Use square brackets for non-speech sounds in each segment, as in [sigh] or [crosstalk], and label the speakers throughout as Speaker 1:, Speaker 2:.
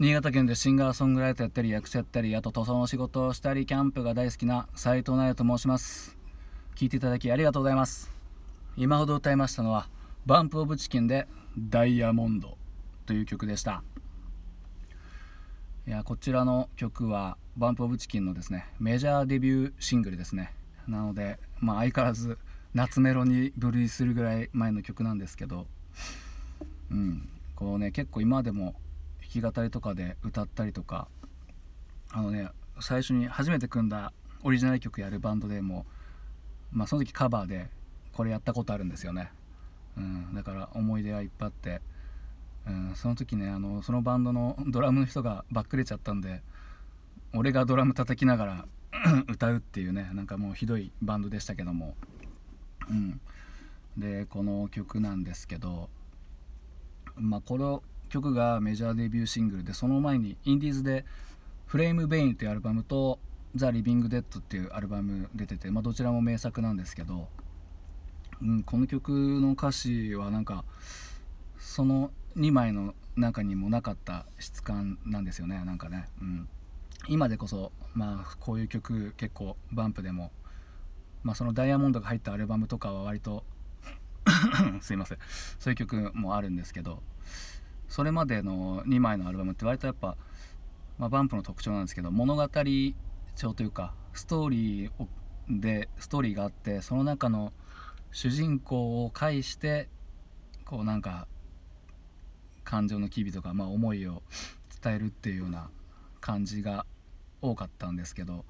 Speaker 1: 新潟県でシンガーソングライターやったり役者やったりあと塗装の仕事をしたりキャンプが大好きな斉藤奈也と申します。聞いていただきありがとうございます。今ほど歌いましたのはバンプオブチキンでダイヤモンドという曲でした。いやこちらの曲はバンプオブチキンのですねメジャーデビューシングルですね。なのでまあ相変わらず夏メロに分類するぐらい前の曲なんですけどうん。こうね結構今でもき語りとかで歌ったりとかあのね最初に初めて組んだオリジナル曲やるバンドでもまあその時カバーでこれやったことあるんですよね、うん、だから思い出はいっぱいあって、うん、その時ねあのそのバンドの [laughs] ドラムの人がばっくれちゃったんで俺がドラム叩きながら [coughs] 歌うっていうねなんかもうひどいバンドでしたけども。うん。でこの曲なんですけどまあ、この曲がメジャーデビューシングルでその前にインディーズで「 FLAME VEIN」というアルバムと「ザ・リビング・デッド」っていうアルバム出てて、まあ、どちらも名作なんですけど、うん、この曲の歌詞はなんかその2枚の中にもなかった質感なんですよね。なんかね、うん、今でこそ、まあ、こういう曲結構バンプでも、まあ、そのダイヤモンドが入ったアルバムとかは割と [coughs] すいません。そういう曲もあるんですけどそれまでの2枚のアルバムって割とやっぱ、まあ、バンプの特徴なんですけど物語調というかストーリーでストーリーがあってその中の主人公を介してこうなんか感情の機微とか、まあ、思いを伝えるっていうような感じが多かったんですけど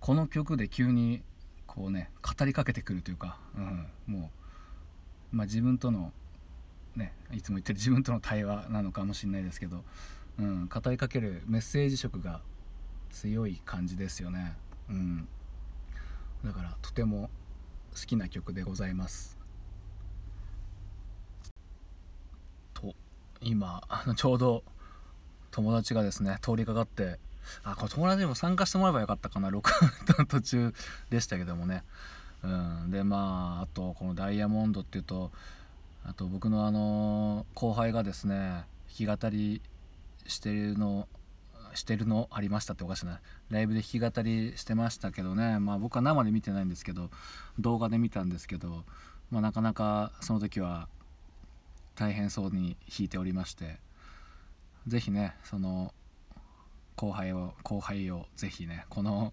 Speaker 1: この曲で急にこうね語りかけてくるというか、うん、もうまあ、自分とのねいつも言ってる自分との対話なのかもしれないですけど、うん、語りかけるメッセージ色が強い感じですよね、うん、だからとても好きな曲でございます。と今 [laughs] ちょうど友達がですね通りかかってあこれ友達にも参加してもらえばよかったかな録音の途中でしたけどもね。うん、でまああとこのダイヤモンドっていうとあと僕のあの後輩がですね弾き語りしてるのしてるのありましたっておかしな。ライブで弾き語りしてましたけどね。まあ僕は生で見てないんですけど動画で見たんですけど、まあ、なかなかその時は大変そうに弾いておりまして是非ねその後輩を後輩を是非ねこの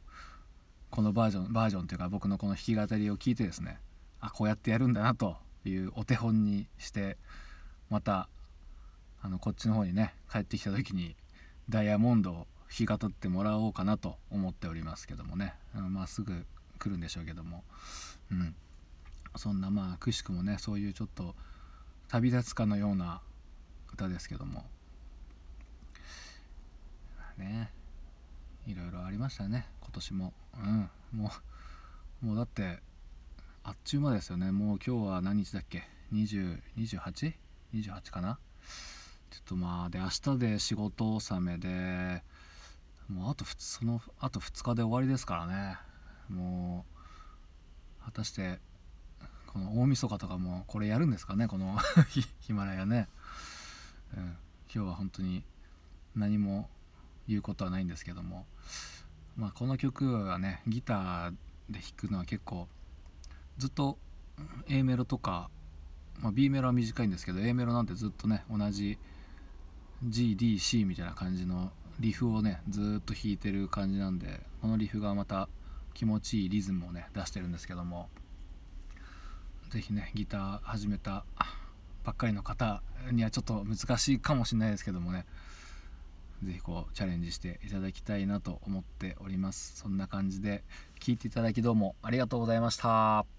Speaker 1: このバージョンバージョンというか僕のこの弾き語りを聞いてですねあこうやってやるんだなというお手本にしてまたあのこっちの方にね帰ってきた時にダイヤモンドを弾き語ってもらおうかなと思っておりますけどもね、うん、まあすぐ来るんでしょうけども、うん、そんなまあくしくもねそういうちょっと旅立つかのような歌ですけども。ねいろいろありましたね今年も。うん。もうもうだってあっちゅう間ですよね。もう今日は何日だっけ？2028?28 28かな？ちょっとまあで明日で仕事納めでもうあとそのあと2日で終わりですからね。もう果たしてこの大晦日とかもこれやるんですかね？この [laughs] ヒマラヤね、うん、今日は本当に何も言うことはないんですけども。まあ、この曲はねギターで弾くのは結構ずっと A メロとか、まあ、B メロは短いんですけど A メロなんてずっとね同じ GDC みたいな感じのリフをねずっと弾いてる感じなんでこのリフがまた気持ちいいリズムをね出してるんですけども是非ねギター始めたばっかりの方にはちょっと難しいかもしれないですけどもねぜひこうチャレンジしていただきたいなと思っております。そんな感じで聞いていただきどうもありがとうございました。